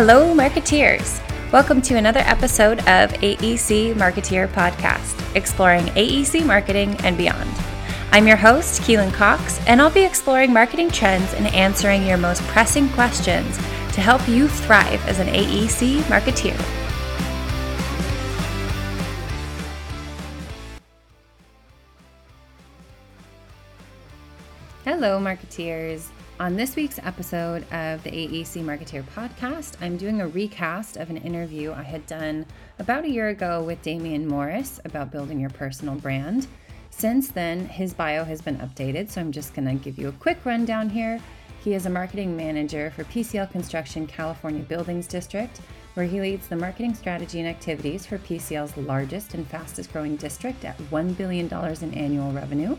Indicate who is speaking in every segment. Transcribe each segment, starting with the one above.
Speaker 1: Hello, marketeers. Welcome to another episode of AEC Marketeer Podcast, exploring AEC marketing and beyond. I'm your host, Keelan Cox, and I'll be exploring marketing trends and answering your most pressing questions to help you thrive as an AEC marketeer. Hello, marketeers. On this week's episode of the AEC Marketeer podcast, I'm doing a recast of an interview I had done about a year ago with Damian Morris about building your personal brand. Since then, his bio has been updated, so I'm just going to give you a quick rundown here. He is a marketing manager for PCL Construction California Buildings District, where he leads the marketing strategy and activities for PCL's largest and fastest growing district at $1 billion in annual revenue.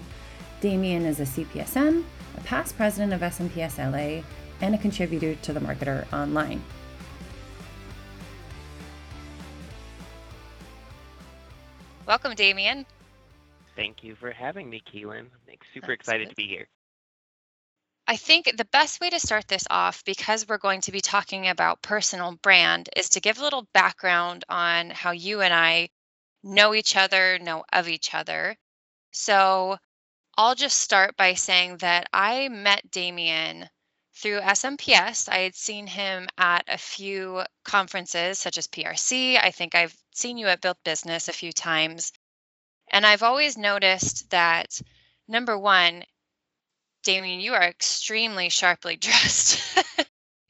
Speaker 1: Damian is a CPSM, a past president of SMPS LA, and a contributor to The Marketer Online. Welcome, Damian.
Speaker 2: Thank you for having me, Keelan. I'm super excited to be here.
Speaker 1: I think the best way to start this off, because we're going to be talking about personal brand, is to give a little background on how you and I know each other, know of each other. So, I'll just start by saying that I met Damien through SMPS. I had seen him at a few conferences, such as PRC. I think I've seen you at Build Business a few times. And I've always noticed that number one, Damien, you are extremely sharply dressed.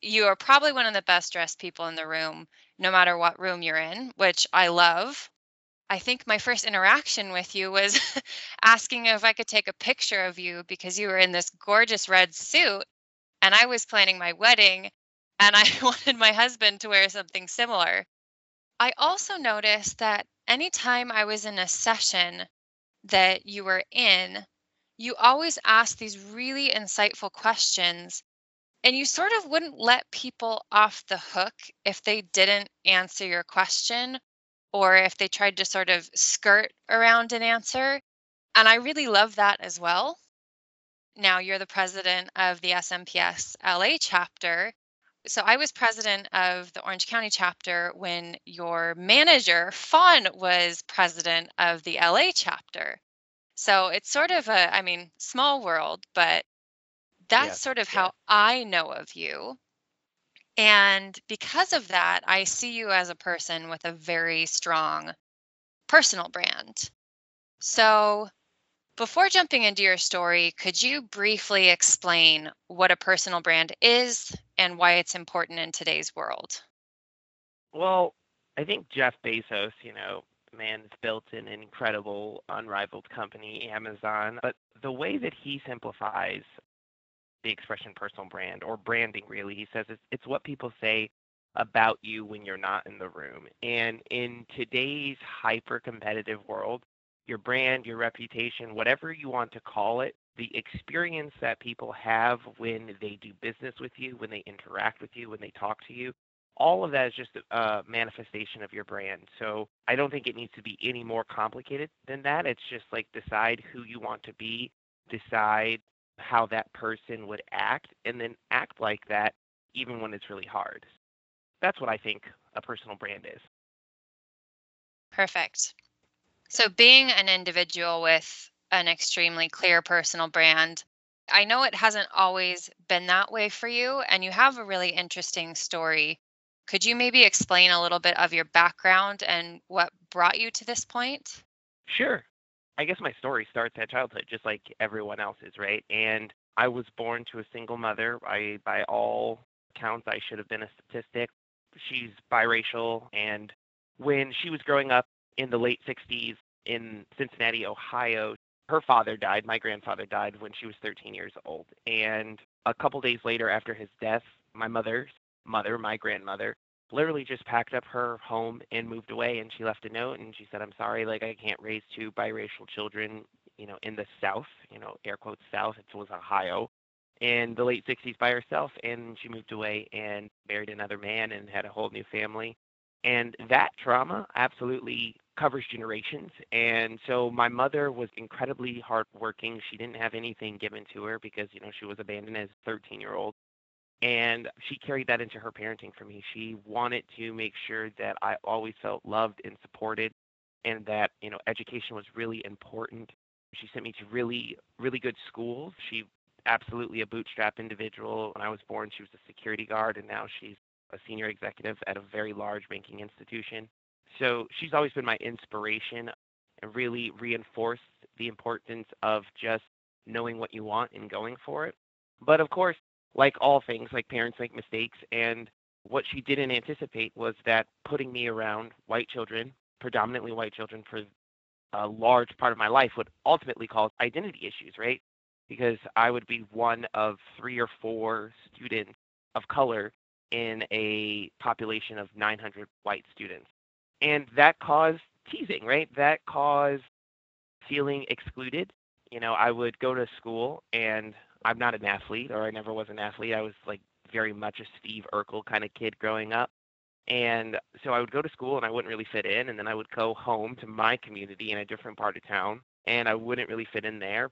Speaker 1: you are probably one of the best dressed people in the room, no matter what room you're in, which I love. I think my first interaction with you was asking if I could take a picture of you because you were in this gorgeous red suit and I was planning my wedding and I wanted my husband to wear something similar. I also noticed that anytime I was in a session that you were in, you always asked these really insightful questions and you sort of wouldn't let people off the hook if they didn't answer your question or if they tried to sort of skirt around an answer. And I really love that as well. Now you're the president of the SMPS LA chapter. So I was president of the Orange County chapter when your manager, Fawn, was president of the LA chapter. So it's sort of a, I mean, small world, but that's yeah, sort of yeah. how I know of you. And because of that, I see you as a person with a very strong personal brand. So, before jumping into your story, could you briefly explain what a personal brand is and why it's important in today's world?
Speaker 2: Well, I think Jeff Bezos, you know, man's built an incredible, unrivaled company, Amazon. But the way that he simplifies the expression personal brand or branding really. He says it's, it's what people say about you when you're not in the room. And in today's hyper competitive world your brand your reputation whatever you want to call it the experience that people have when they do business with you when they interact with you when they talk to you all of that is just a manifestation of your brand. So i don't think it needs to be any more complicated than that. It's just like decide who you want to be decide how that person would act and then act like that even when it's really hard. That's what I think a personal brand is.
Speaker 1: Perfect. So, being an individual with an extremely clear personal brand, I know it hasn't always been that way for you, and you have a really interesting story. Could you maybe explain a little bit of your background and what brought you to this point?
Speaker 2: Sure. I guess my story starts at childhood, just like everyone else's, right? And I was born to a single mother. I, by all accounts, I should have been a statistic. She's biracial, and when she was growing up in the late 60s in Cincinnati, Ohio, her father died. My grandfather died when she was 13 years old. And a couple days later, after his death, my mother's mother, my grandmother, literally just packed up her home and moved away and she left a note and she said i'm sorry like i can't raise two biracial children you know in the south you know air quotes south it was ohio in the late 60s by herself and she moved away and married another man and had a whole new family. And that trauma absolutely covers generations and so my mother was incredibly hardworking. She didn't have anything given to her because you know she was abandoned as a 13 year old And she carried that into her parenting for me. She wanted to make sure that I always felt loved and supported and that, you know, education was really important. She sent me to really, really good schools. She absolutely a bootstrap individual. When I was born, she was a security guard, and now she's a senior executive at a very large banking institution. So she's always been my inspiration and really reinforced the importance of just knowing what you want and going for it. But of course, like all things, like parents make mistakes. And what she didn't anticipate was that putting me around white children, predominantly white children, for a large part of my life would ultimately cause identity issues, right? Because I would be one of three or four students of color in a population of 900 white students. And that caused teasing, right? That caused feeling excluded. You know, I would go to school and I'm not an athlete or I never was an athlete. I was like very much a Steve Urkel kind of kid growing up. And so I would go to school and I wouldn't really fit in. And then I would go home to my community in a different part of town and I wouldn't really fit in there.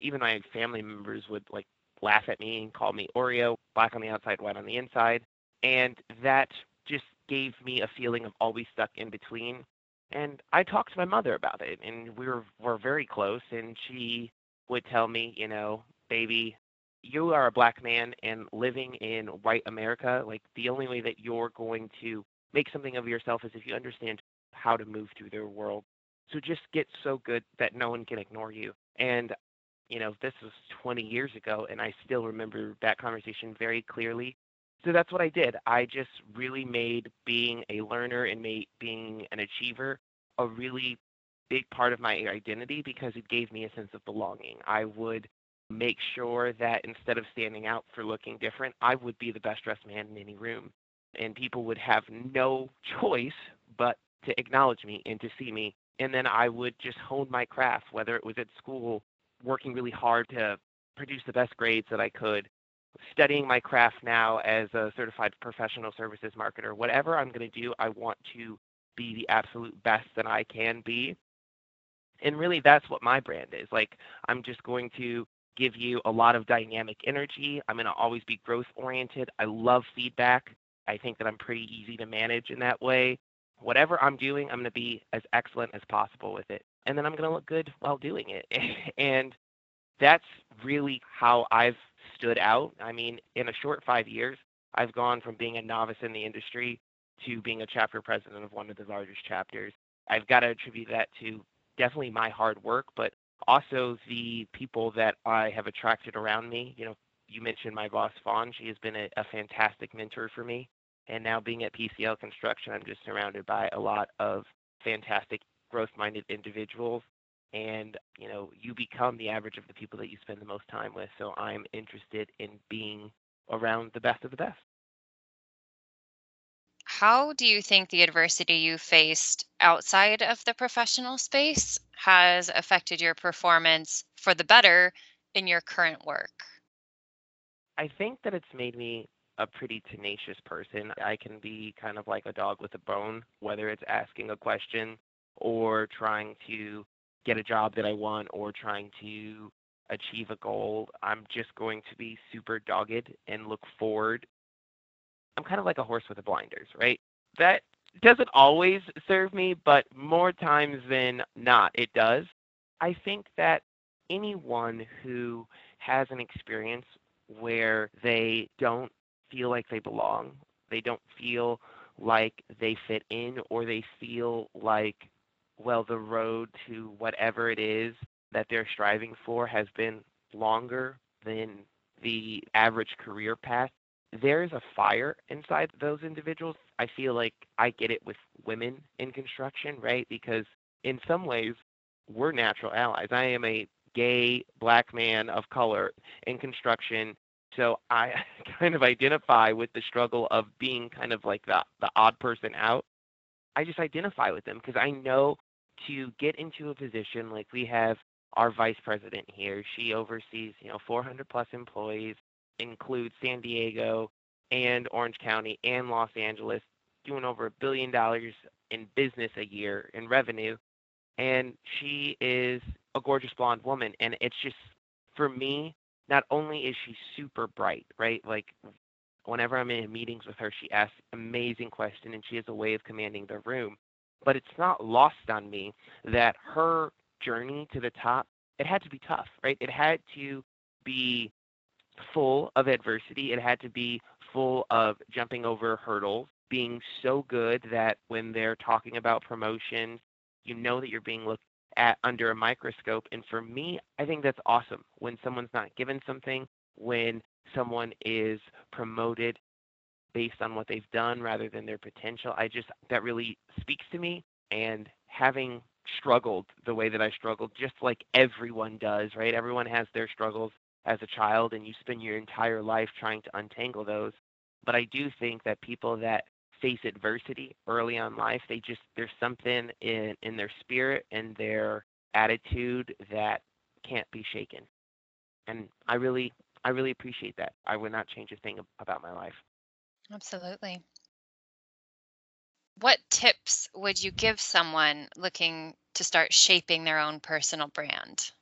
Speaker 2: Even my family members would like laugh at me and call me Oreo, black on the outside, white on the inside. And that just gave me a feeling of always stuck in between. And I talked to my mother about it, and we were were very close. And she would tell me, you know, baby, you are a black man and living in white America. Like the only way that you're going to make something of yourself is if you understand how to move through the world. So just get so good that no one can ignore you. And you know, this was 20 years ago, and I still remember that conversation very clearly. So that's what I did. I just really made being a learner and made being an achiever a really big part of my identity because it gave me a sense of belonging. I would make sure that instead of standing out for looking different, I would be the best dressed man in any room. And people would have no choice but to acknowledge me and to see me. And then I would just hone my craft, whether it was at school, working really hard to produce the best grades that I could, studying my craft now as a certified professional services marketer. Whatever I'm going to do, I want to be the absolute best that I can be. And really, that's what my brand is. Like, I'm just going to give you a lot of dynamic energy. I'm going to always be growth oriented. I love feedback. I think that I'm pretty easy to manage in that way. Whatever I'm doing, I'm going to be as excellent as possible with it. And then I'm going to look good while doing it. and that's really how I've stood out. I mean, in a short five years, I've gone from being a novice in the industry to being a chapter president of one of the largest chapters. I've got to attribute that to definitely my hard work, but also the people that I have attracted around me. You know, you mentioned my boss, Fawn. She has been a, a fantastic mentor for me. And now being at PCL Construction, I'm just surrounded by a lot of fantastic growth minded individuals and you know you become the average of the people that you spend the most time with so i'm interested in being around the best of the best
Speaker 1: how do you think the adversity you faced outside of the professional space has affected your performance for the better in your current work
Speaker 2: i think that it's made me a pretty tenacious person i can be kind of like a dog with a bone whether it's asking a question or trying to get a job that I want or trying to achieve a goal, I'm just going to be super dogged and look forward. I'm kind of like a horse with the blinders, right? That doesn't always serve me, but more times than not, it does. I think that anyone who has an experience where they don't feel like they belong, they don't feel like they fit in, or they feel like well, the road to whatever it is that they're striving for has been longer than the average career path, there's a fire inside those individuals. I feel like I get it with women in construction, right? Because in some ways, we're natural allies. I am a gay black man of color in construction. So I kind of identify with the struggle of being kind of like the, the odd person out. I just identify with them because I know to get into a position like we have our vice president here. She oversees, you know, 400 plus employees, includes San Diego and Orange County and Los Angeles, doing over a billion dollars in business a year in revenue. And she is a gorgeous blonde woman. And it's just, for me, not only is she super bright, right? Like whenever I'm in meetings with her, she asks amazing questions and she has a way of commanding the room. But it's not lost on me that her journey to the top, it had to be tough, right? It had to be full of adversity. It had to be full of jumping over hurdles, being so good that when they're talking about promotion, you know that you're being looked at under a microscope. And for me, I think that's awesome when someone's not given something, when someone is promoted based on what they've done rather than their potential. I just, that really speaks to me. And having struggled the way that I struggled, just like everyone does, right? Everyone has their struggles as a child, and you spend your entire life trying to untangle those. But I do think that people that face adversity early on life, they just there's something in in their spirit and their attitude that can't be shaken. And I really I really appreciate that. I would not change a thing about my life.
Speaker 1: Absolutely. What tips would you give someone looking to start shaping their own personal brand?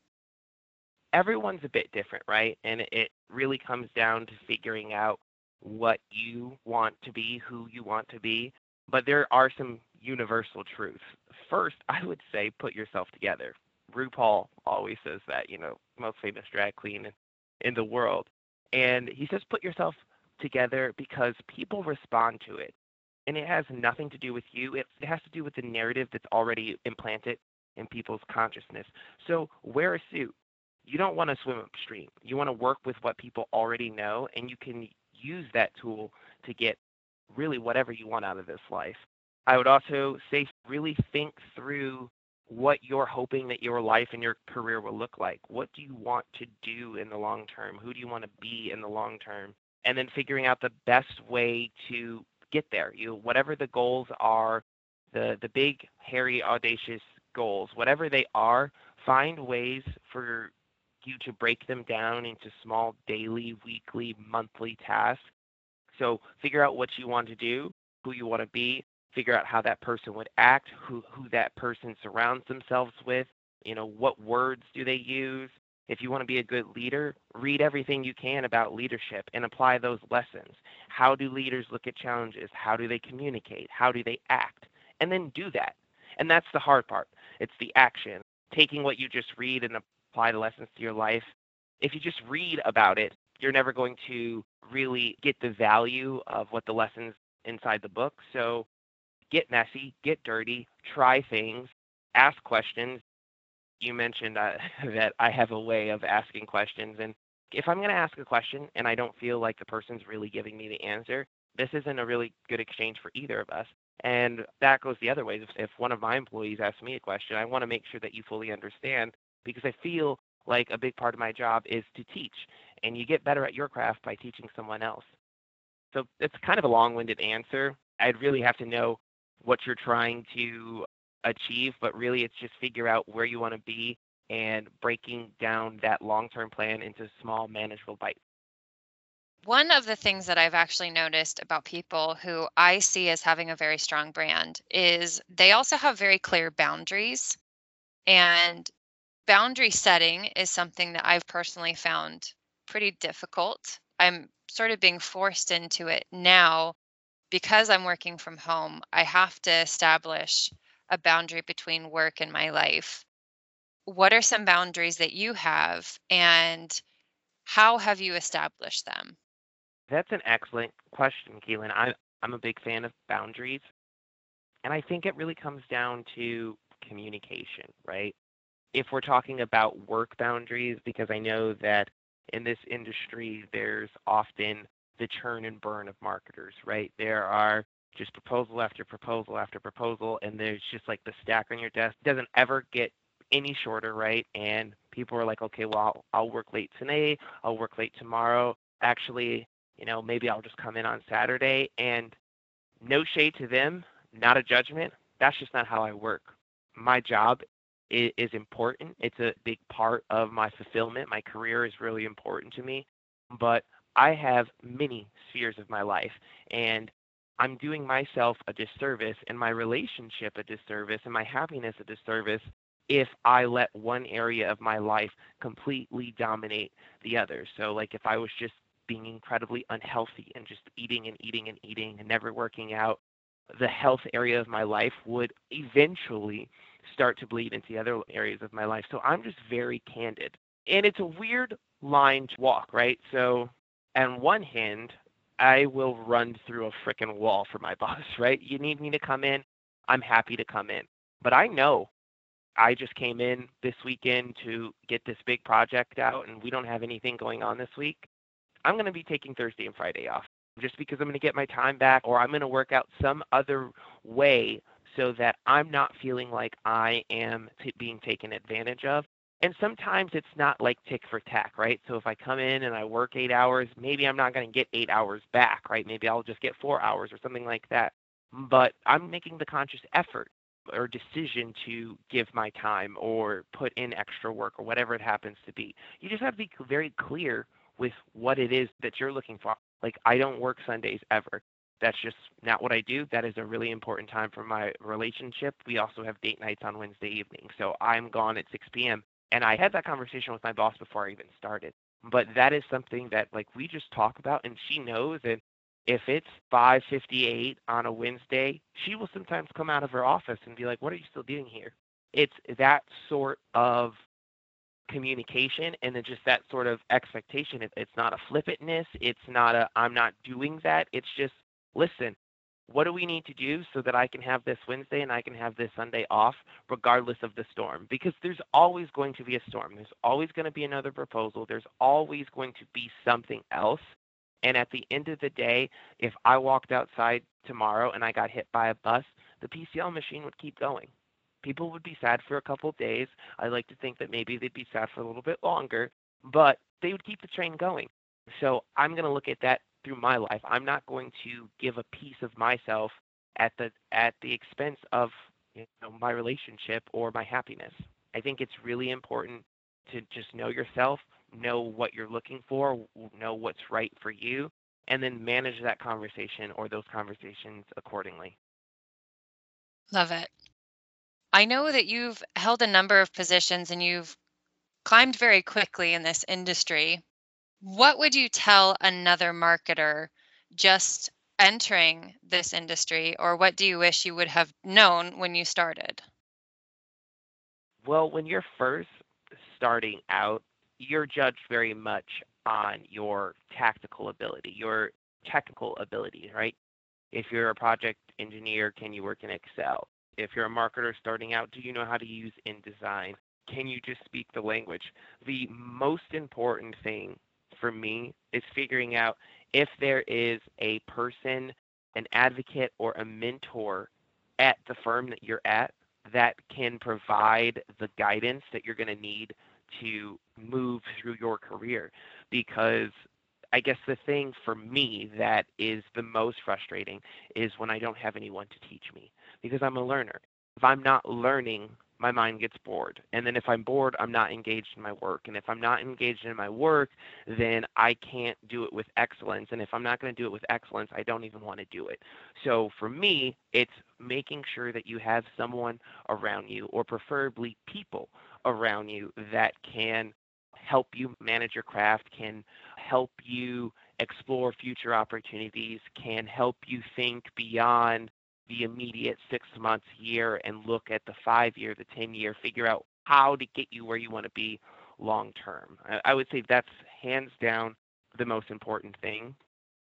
Speaker 2: Everyone's a bit different, right? And it really comes down to figuring out what you want to be, who you want to be. But there are some universal truths. First, I would say put yourself together. RuPaul always says that, you know, most famous drag queen in the world. And he says put yourself together because people respond to it. And it has nothing to do with you. It, it has to do with the narrative that's already implanted in people's consciousness. So wear a suit. You don't want to swim upstream. You want to work with what people already know, and you can use that tool to get really whatever you want out of this life. I would also say really think through what you're hoping that your life and your career will look like. What do you want to do in the long term? Who do you want to be in the long term? And then figuring out the best way to get there. You whatever the goals are, the the big hairy audacious goals, whatever they are, find ways for you to break them down into small daily, weekly, monthly tasks. So figure out what you want to do, who you want to be, figure out how that person would act, who who that person surrounds themselves with, you know, what words do they use? If you want to be a good leader, read everything you can about leadership and apply those lessons. How do leaders look at challenges? How do they communicate? How do they act? And then do that. And that's the hard part. It's the action. Taking what you just read and apply the lessons to your life. If you just read about it, you're never going to really get the value of what the lessons inside the book. So get messy, get dirty, try things, ask questions. You mentioned uh, that I have a way of asking questions. And if I'm going to ask a question and I don't feel like the person's really giving me the answer, this isn't a really good exchange for either of us. And that goes the other way. If, if one of my employees asks me a question, I want to make sure that you fully understand because I feel like a big part of my job is to teach. And you get better at your craft by teaching someone else. So it's kind of a long winded answer. I'd really have to know what you're trying to achieve, but really it's just figure out where you want to be and breaking down that long term plan into small, manageable bites.
Speaker 1: One of the things that I've actually noticed about people who I see as having a very strong brand is they also have very clear boundaries. And boundary setting is something that I've personally found pretty difficult. I'm sort of being forced into it now because I'm working from home. I have to establish a boundary between work and my life. What are some boundaries that you have, and how have you established them?
Speaker 2: That's an excellent question, Keelan. I, I'm a big fan of boundaries. And I think it really comes down to communication, right? If we're talking about work boundaries, because I know that in this industry, there's often the churn and burn of marketers, right? There are just proposal after proposal after proposal, and there's just like the stack on your desk doesn't ever get any shorter, right? And people are like, okay, well, I'll, I'll work late today, I'll work late tomorrow. Actually, you know, maybe I'll just come in on Saturday and no shade to them, not a judgment. That's just not how I work. My job is, is important. It's a big part of my fulfillment. My career is really important to me, but I have many spheres of my life and I'm doing myself a disservice and my relationship a disservice and my happiness a disservice if I let one area of my life completely dominate the other. So like if I was just being incredibly unhealthy and just eating and eating and eating and never working out, the health area of my life would eventually start to bleed into the other areas of my life. So I'm just very candid. And it's a weird line to walk, right? So, on one hand, I will run through a freaking wall for my boss, right? You need me to come in, I'm happy to come in. But I know I just came in this weekend to get this big project out, and we don't have anything going on this week. I'm going to be taking Thursday and Friday off just because I'm going to get my time back, or I'm going to work out some other way so that I'm not feeling like I am t- being taken advantage of. And sometimes it's not like tick for tack, right? So if I come in and I work eight hours, maybe I'm not going to get eight hours back, right? Maybe I'll just get four hours or something like that. But I'm making the conscious effort or decision to give my time or put in extra work or whatever it happens to be. You just have to be very clear with what it is that you're looking for. Like, I don't work Sundays ever. That's just not what I do. That is a really important time for my relationship. We also have date nights on Wednesday evening. So I'm gone at 6 p.m. And I had that conversation with my boss before I even started. But that is something that like we just talk about and she knows and if it's 5:58 on a Wednesday, she will sometimes come out of her office and be like, "What are you still doing here?" It's that sort of communication and then just that sort of expectation. it's not a flippantness. It's not a I'm not doing that. It's just listen. What do we need to do so that I can have this Wednesday and I can have this Sunday off, regardless of the storm? Because there's always going to be a storm. There's always going to be another proposal. There's always going to be something else and at the end of the day, if I walked outside tomorrow and I got hit by a bus, the PCL machine would keep going. People would be sad for a couple of days. I like to think that maybe they'd be sad for a little bit longer, but they would keep the train going. So I'm going to look at that through my life. I'm not going to give a piece of myself at the at the expense of you know, my relationship or my happiness. I think it's really important to just know yourself, know what you're looking for, know what's right for you, and then manage that conversation or those conversations accordingly.
Speaker 1: Love it. I know that you've held a number of positions and you've climbed very quickly in this industry. What would you tell another marketer just entering this industry, or what do you wish you would have known when you started?
Speaker 2: Well, when you're first starting out, you're judged very much on your tactical ability, your technical ability, right? If you're a project engineer, can you work in Excel? If you're a marketer starting out, do you know how to use InDesign? Can you just speak the language? The most important thing for me is figuring out if there is a person, an advocate, or a mentor at the firm that you're at that can provide the guidance that you're going to need to move through your career because I guess the thing for me that is the most frustrating is when I don't have anyone to teach me because I'm a learner. If I'm not learning, my mind gets bored. And then if I'm bored, I'm not engaged in my work. And if I'm not engaged in my work, then I can't do it with excellence. And if I'm not going to do it with excellence, I don't even want to do it. So for me, it's making sure that you have someone around you, or preferably people around you that can help you manage your craft, can help you explore future opportunities, can help you think beyond the immediate six months, year, and look at the five year, the 10 year, figure out how to get you where you want to be long term. I would say that's hands down the most important thing.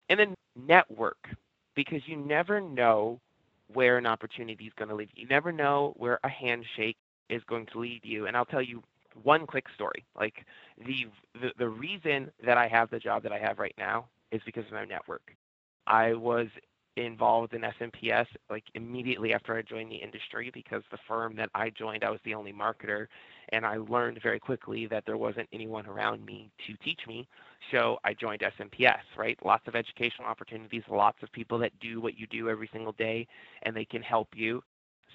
Speaker 2: And then network, because you never know where an opportunity is going to lead you. You never know where a handshake is going to lead you. And I'll tell you one quick story. Like the, the the reason that I have the job that I have right now is because of my network. I was involved in SMPS like immediately after I joined the industry because the firm that I joined, I was the only marketer, and I learned very quickly that there wasn't anyone around me to teach me. So I joined SMPS, right? Lots of educational opportunities, lots of people that do what you do every single day, and they can help you.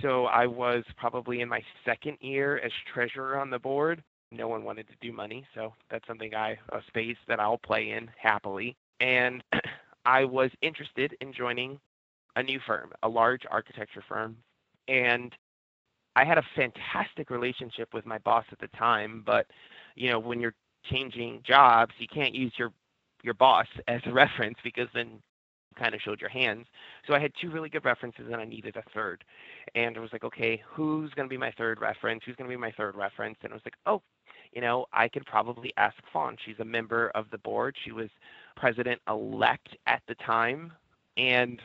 Speaker 2: So I was probably in my second year as treasurer on the board. No one wanted to do money, so that's something I a space that I'll play in happily. And I was interested in joining a new firm, a large architecture firm, and I had a fantastic relationship with my boss at the time, but you know, when you're changing jobs, you can't use your your boss as a reference because then you kind of showed your hands. So I had two really good references and I needed a third. And I was like, okay, who's going to be my third reference? Who's going to be my third reference? And I was like, oh, you know, I could probably ask Fawn. She's a member of the board. She was president elect at the time. And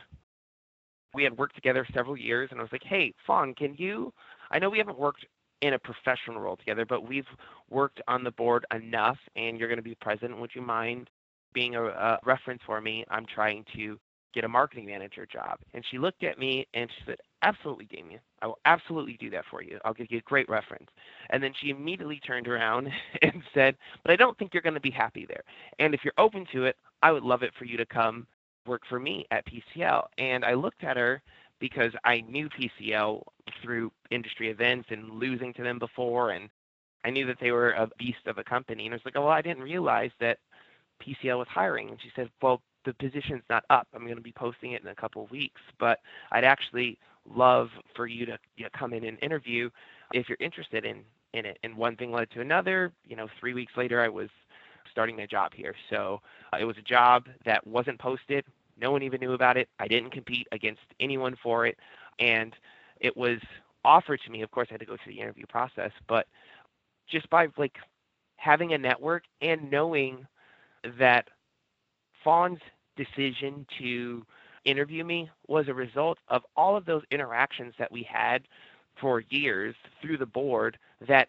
Speaker 2: we had worked together several years. And I was like, hey, Fawn, can you? I know we haven't worked in a professional role together, but we've worked on the board enough, and you're going to be president. Would you mind being a, a reference for me? I'm trying to get a marketing manager job. And she looked at me and she said, Absolutely, Damien. I will absolutely do that for you. I'll give you a great reference. And then she immediately turned around and said, But I don't think you're going to be happy there. And if you're open to it, I would love it for you to come work for me at PCL. And I looked at her because I knew PCL through industry events and losing to them before. And I knew that they were a beast of a company. And I was like, oh, well, I didn't realize that PCL was hiring. And she said, well, the position's not up. I'm going to be posting it in a couple of weeks, but I'd actually love for you to you know, come in and interview if you're interested in in it. And one thing led to another. You know, three weeks later, I was starting my job here. So uh, it was a job that wasn't posted. No one even knew about it. I didn't compete against anyone for it, and it was offered to me. Of course, I had to go through the interview process, but just by like having a network and knowing that Fawn's decision to interview me was a result of all of those interactions that we had for years through the board that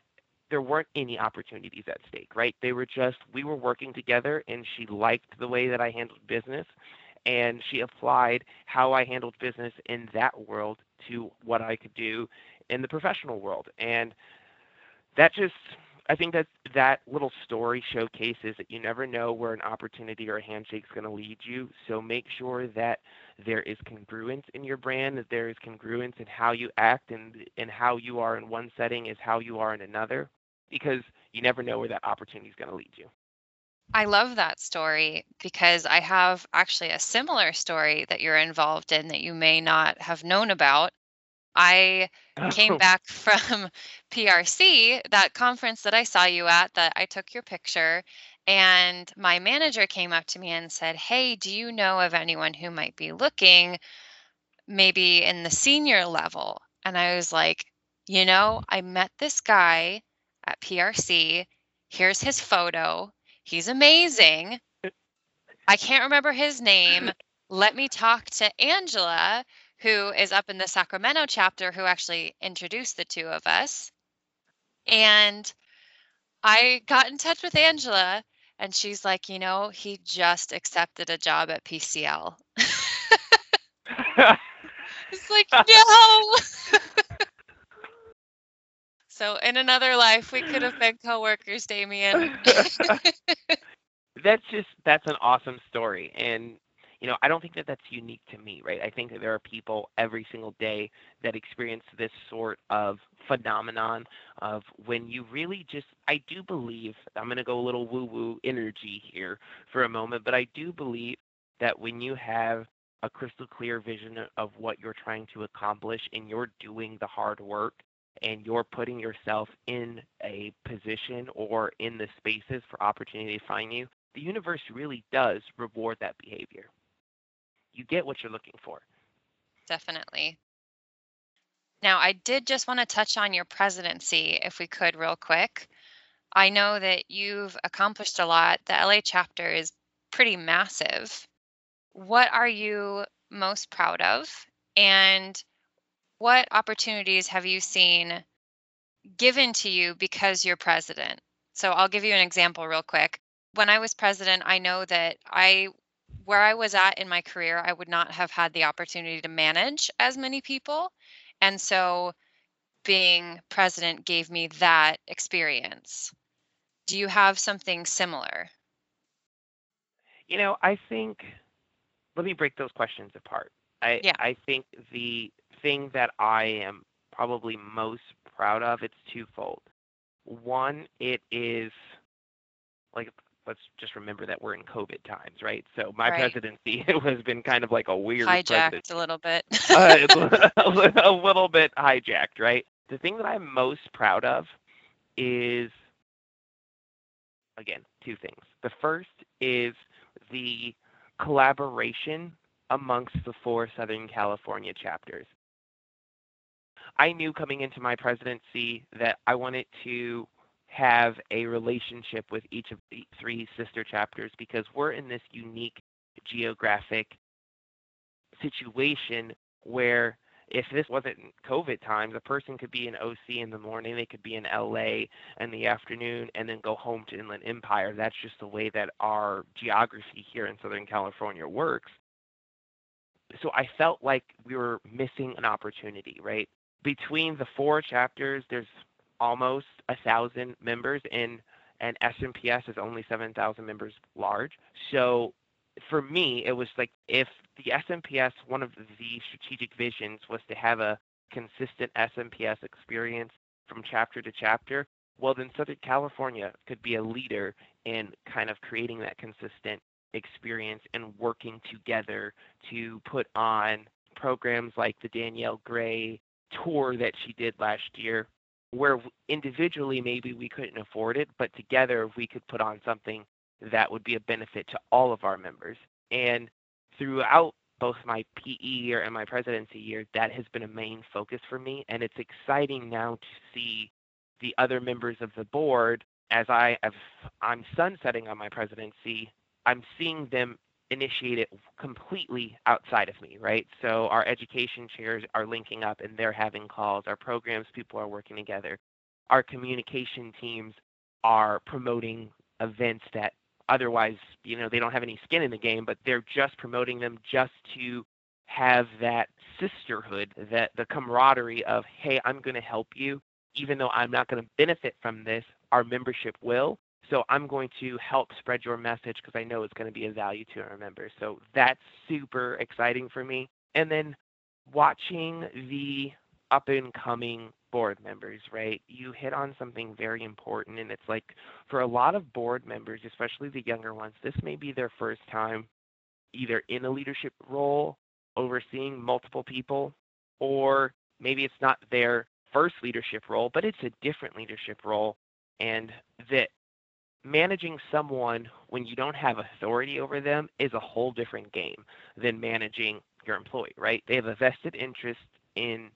Speaker 2: there weren't any opportunities at stake, right? They were just, we were working together and she liked the way that I handled business and she applied how I handled business in that world to what I could do in the professional world. And that just I think that that little story showcases that you never know where an opportunity or a handshake is going to lead you. So make sure that there is congruence in your brand, that there is congruence in how you act and and how you are in one setting is how you are in another, because you never know where that opportunity is going to lead you.
Speaker 1: I love that story because I have actually a similar story that you're involved in that you may not have known about. I came back from PRC, that conference that I saw you at, that I took your picture, and my manager came up to me and said, Hey, do you know of anyone who might be looking maybe in the senior level? And I was like, You know, I met this guy at PRC. Here's his photo. He's amazing. I can't remember his name. Let me talk to Angela who is up in the Sacramento chapter, who actually introduced the two of us. And I got in touch with Angela, and she's like, you know, he just accepted a job at PCL. it's like, no. so, in another life, we could have been coworkers, Damien.
Speaker 2: that's just that's an awesome story, and you know, I don't think that that's unique to me, right? I think that there are people every single day that experience this sort of phenomenon of when you really just, I do believe, I'm going to go a little woo woo energy here for a moment, but I do believe that when you have a crystal clear vision of what you're trying to accomplish and you're doing the hard work and you're putting yourself in a position or in the spaces for opportunity to find you, the universe really does reward that behavior you get what you're looking for.
Speaker 1: Definitely. Now, I did just want to touch on your presidency, if we could, real quick. I know that you've accomplished a lot. The LA chapter is pretty massive. What are you most proud of? And what opportunities have you seen given to you because you're president? So I'll give you an example real quick. When I was president, I know that I where I was at in my career, I would not have had the opportunity to manage as many people. And so being president gave me that experience. Do you have something similar?
Speaker 2: You know, I think let me break those questions apart. I yeah. I think the thing that I am probably most proud of it's twofold. One, it is like let's just remember that we're in COVID times, right? So my right. presidency has been kind of like a weird
Speaker 1: hijacked
Speaker 2: presidency.
Speaker 1: a little bit.
Speaker 2: uh, a little bit hijacked, right? The thing that I'm most proud of is again two things. The first is the collaboration amongst the four Southern California chapters. I knew coming into my presidency that I wanted to have a relationship with each of the three sister chapters because we're in this unique geographic situation where if this wasn't COVID times, a person could be in OC in the morning, they could be in LA in the afternoon, and then go home to Inland Empire. That's just the way that our geography here in Southern California works. So I felt like we were missing an opportunity, right? Between the four chapters, there's almost a thousand members, and and SMPS is only seven thousand members large. So for me, it was like if the SMPS, one of the strategic visions was to have a consistent SMPS experience from chapter to chapter, well, then Southern California could be a leader in kind of creating that consistent experience and working together to put on programs like the Danielle Gray tour that she did last year, where individually maybe we couldn't afford it, but together we could put on something that would be a benefit to all of our members. And throughout both my PE year and my presidency year, that has been a main focus for me. And it's exciting now to see the other members of the board as I have, I'm sunsetting on my presidency. I'm seeing them initiate it completely outside of me, right? So our education chairs are linking up and they're having calls. Our programs people are working together. Our communication teams are promoting events that otherwise, you know, they don't have any skin in the game, but they're just promoting them just to have that sisterhood, that the camaraderie of, hey, I'm going to help you, even though I'm not going to benefit from this, our membership will. So I'm going to help spread your message because I know it's going to be of value to our members. So that's super exciting for me. And then watching the up and coming board members, right? You hit on something very important. And it's like for a lot of board members, especially the younger ones, this may be their first time either in a leadership role, overseeing multiple people, or maybe it's not their first leadership role, but it's a different leadership role. And that managing someone when you don't have authority over them is a whole different game than managing your employee, right? They have a vested interest in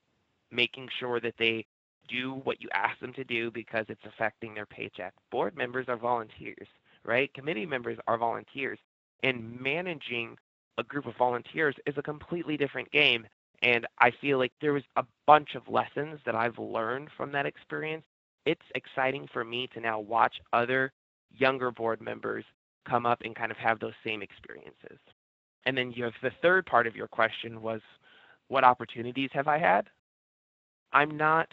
Speaker 2: making sure that they do what you ask them to do because it's affecting their paycheck. Board members are volunteers, right? Committee members are volunteers. And managing a group of volunteers is a completely different game. And I feel like there was a bunch of lessons that I've learned from that experience. It's exciting for me to now watch other younger board members come up and kind of have those same experiences. And then you have the third part of your question was what opportunities have I had? I'm not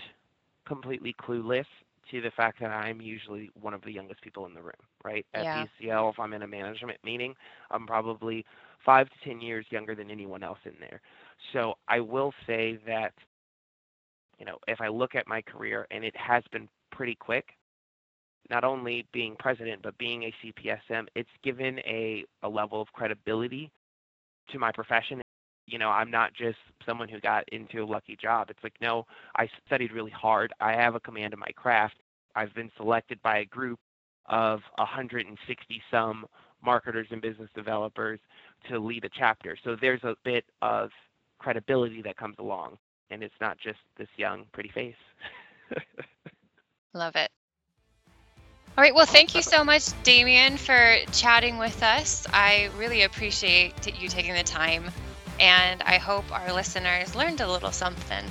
Speaker 2: completely clueless to the fact that I'm usually one of the youngest people in the room, right? At
Speaker 1: Yeah.
Speaker 2: PCL, if I'm in a management meeting, I'm probably five to 10 years younger than anyone else in there. So I will say that, you know, if I look at my career and it has been pretty quick, not only being president, but being a CPSM, it's given a, a level of credibility to my profession you know, I'm not just someone who got into a lucky job. It's like, no, I studied really hard. I have a command of my craft. I've been selected by a group of 160 some marketers and business developers to lead a chapter. So there's a bit of credibility that comes along, and it's not just this young, pretty face.
Speaker 1: Love it. All right. Well, thank you so much, Damien, for chatting with us. I really appreciate you taking the time and I hope our listeners learned a little something.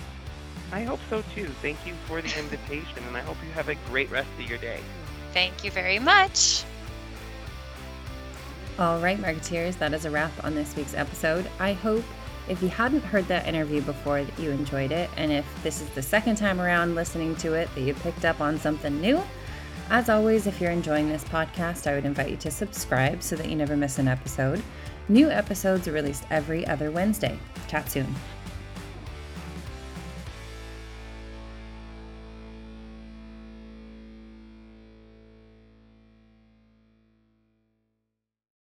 Speaker 2: I hope so too. Thank you for the invitation, and I hope you have a great rest of your day.
Speaker 1: Thank you very much.
Speaker 3: All right, Marketeers, that is a wrap on this week's episode. I hope if you hadn't heard that interview before that you enjoyed it, and if this is the second time around listening to it that you picked up on something new. As always, if you're enjoying this podcast, I would invite you to subscribe so that you never miss an episode. New episodes are released every other Wednesday. Chat soon.